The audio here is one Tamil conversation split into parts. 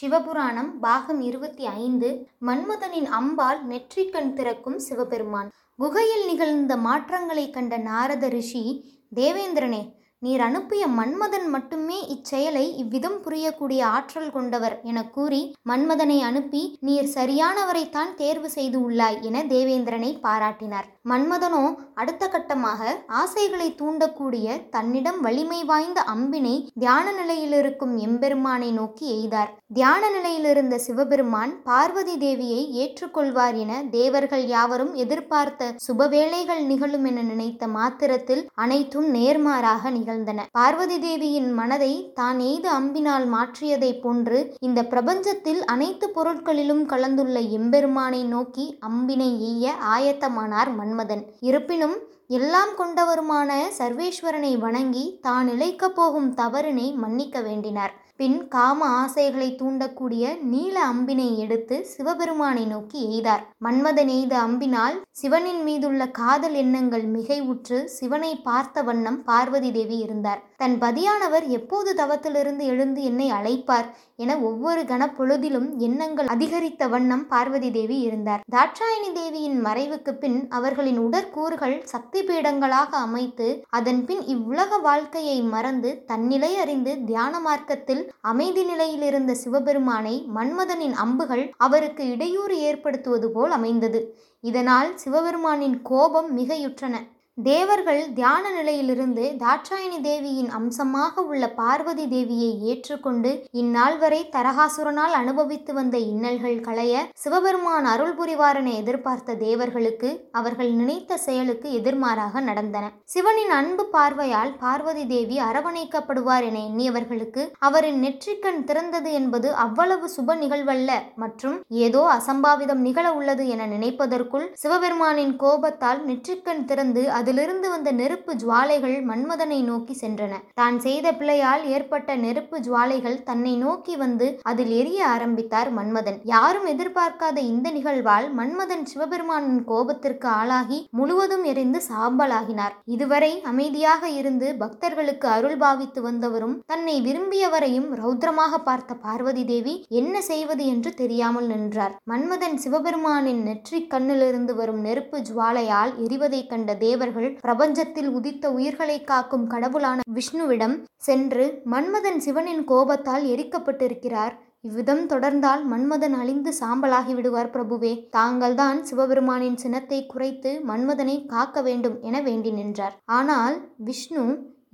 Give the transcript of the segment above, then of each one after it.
சிவபுராணம் பாகம் இருபத்தி ஐந்து. மன்மதனின் அம்பால் நெற்றிக்கண் திறக்கும் சிவபெருமான். குகையில் நிகழ்ந்த மாற்றங்களைக் கண்ட நாரத ரிஷி தேவேந்திரனே நீர் அனுப்பிய மன்மதன் மட்டுமே இச்செயலை இவ்விதம் புரியக்கூடிய ஆற்றல் கொண்டவர் என கூறி மன்மதனை அனுப்பி நீர் சரியானவரைத்தான் தேர்வு செய்து உள்ளாய் என தேவேந்திரனை பாராட்டினார். மன்மதனோ அடுத்த கட்டமாக ஆசைகளை தூண்டக்கூடிய தன்னிடம் வலிமை வாய்ந்த அம்பினை தியான நிலையிலிருக்கும் எம்பெருமானை நோக்கி எய்தார். தியான நிலையிலிருந்த சிவபெருமான் பார்வதி தேவியை ஏற்றுக்கொள்வார் என தேவர்கள் யாவரும் எதிர்பார்த்த சுபவேளைகள் நிகழும் என நினைத்த மாத்திரத்தில் அனைத்தும் நேர்மாறாக நிகழ் நிகழ்ந்தன பார்வதி தேவியின் மனதை தான் எய்து அம்பினால் மாற்றியதைப் போன்று இந்த பிரபஞ்சத்தில் அனைத்து பொருட்களிலும் கலந்துள்ள எம்பெருமானை நோக்கி அம்பினை எய்ய ஆயத்தமானார் மன்மதன். இருப்பினும் எல்லாம் கொண்டவருமான சர்வேஸ்வரனை வணங்கி தான் இழைக்கப் போகும் தவறினை மன்னிக்க வேண்டினார். பின் காம ஆசைகளை தூண்டக்கூடிய நீல அம்பினை எடுத்து சிவபெருமானை நோக்கி எய்தார். மன்மதன் எய்த அம்பினால் சிவனின் மீதுள்ள காதல் எண்ணங்கள் மிகைவுற்று சிவனை பார்த்த வண்ணம் பார்வதி தேவி இருந்தார். தன் பதியானவர் எப்போது தவத்திலிருந்து எழுந்து என்னை அழைப்பார் என ஒவ்வொரு கணப்பொழுதிலும் எண்ணங்கள் அதிகரித்த வண்ணம் பார்வதி தேவி இருந்தார். தாட்சாயணி தேவியின் மறைவுக்கு பின் அவர்களின் உடற்கூறுகள் சக்தி பீடங்களாக அமைத்து அதன் பின் இவ்வுலக வாழ்க்கையை மறந்து தன்னிலை அறிந்து தியான மார்க்கத்தில் அமைதி நிலையில் இருந்த சிவபெருமானை மன்மதனின் அம்புகள் அவருக்கு இடையூறு ஏற்படுத்துவது போல் அமைந்தது. இதனால் சிவபெருமானின் கோபம் மிகையுற்றன. தேவர்கள் தியான நிலையிலிருந்து தாட்சாயணி தேவியின் அம்சமாக உள்ள பார்வதி தேவியை ஏற்றுக்கொண்டு இந்நாள் வரை தரகாசுரனால் அனுபவித்து வந்த இன்னல்கள் களைய சிவபெருமான் அருள் புரிவாரனை எதிர்பார்த்த தேவர்களுக்கு அவர்கள் நினைத்த செயலுக்கு எதிர்மாறாக நடந்தன. சிவனின் அன்பு பார்வையால் பார்வதி தேவி அரவணைக்கப்படுவார் என எண்ணியவர்களுக்கு அவரின் நெற்றிக்கண் திறந்தது என்பது அவ்வளவு சுப நிகழ்வல்ல மற்றும் ஏதோ அசம்பாவிதம் நிகழ உள்ளது என நினைப்பதற்குள் சிவபெருமானின் கோபத்தால் நெற்றிக்கண் திறந்து அதிலிருந்து வந்த நெருப்பு ஜுவாலைகள் மன்மதனை நோக்கி சென்றன. தான் செய்த பிள்ளையால் ஏற்பட்ட நெருப்பு ஜுவாலைகள் தன்னை நோக்கி வந்து அதில் எரிய ஆரம்பித்தார் மன்மதன். யாரும் எதிர்பார்க்காத இந்த நிகழ்வால் மன்மதன் சிவபெருமானின் கோபத்திற்கு ஆளாகி முழுவதும் எரிந்து சாம்பலாகினார். இதுவரை அமைதியாக இருந்து பக்தர்களுக்கு அருள் பாவித்து வந்தவரும் தன்னை விரும்பியவரையும் ரௌத்ரமாக பார்த்த பார்வதி தேவி என்ன செய்வது என்று தெரியாமல் நின்றார். மன்மதன் சிவபெருமானின் நெற்றிக் கண்ணிலிருந்து வரும் நெருப்பு ஜுவாலையால் எரிவதைக் கண்ட தேவர்கள் பிரபஞ்சத்தில் உதித்த உயிர்களை காக்கும் கடவுளான விஷ்ணுவிடம் சென்று மன்மதன் சிவனின் கோபத்தால் எரிக்கப்பட்டிருக்கிறார். இவ்விதம் தொடர்ந்தால் மன்மதன் அழிந்து சாம்பலாகி விடுவார் பிரபுவே. தாங்கள்தான் சிவபெருமானின் சினத்தை குறைத்து மன்மதனை காக்க வேண்டும் என வேண்டி நின்றார். ஆனால் விஷ்ணு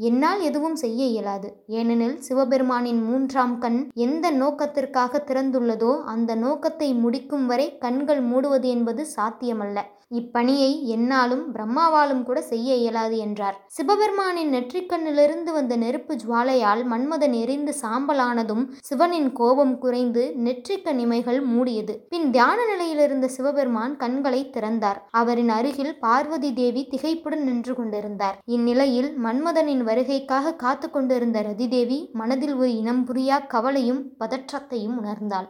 என்னால் எதுவும் செய்ய இயலாது. ஏனெனில் சிவபெருமானின் மூன்றாம் கண் எந்த நோக்கத்திற்காக திறந்துள்ளதோ அந்த நோக்கத்தை முடிக்கும் வரை கண்கள் மூடுவது என்பது சாத்தியமல்ல. இப்பணியை என்னாலும் பிரம்மாவாலும் கூட செய்ய இயலாது என்றார். சிவபெருமானின் நெற்றிக்கண்ணிலிருந்து வந்த நெருப்பு ஜுவாலையால் மன்மதன் எரிந்து சாம்பலானதும் சிவனின் கோபம் குறைந்து நெற்றிக்கண் இமைகள் மூடியது. பின் தியான நிலையிலிருந்த சிவபெருமான் கண்களை திறந்தார். அவரின் அருகில் பார்வதி தேவி திகைப்புடன் நின்று கொண்டிருந்தார். இந்நிலையில் மன்மதனின் வருகைக்காக காத்து கொண்டிருந்த ரதிதேவி மனதில் ஒரு இனம் புரியா கவலையும் பதற்றத்தையும் உணர்ந்தாள்.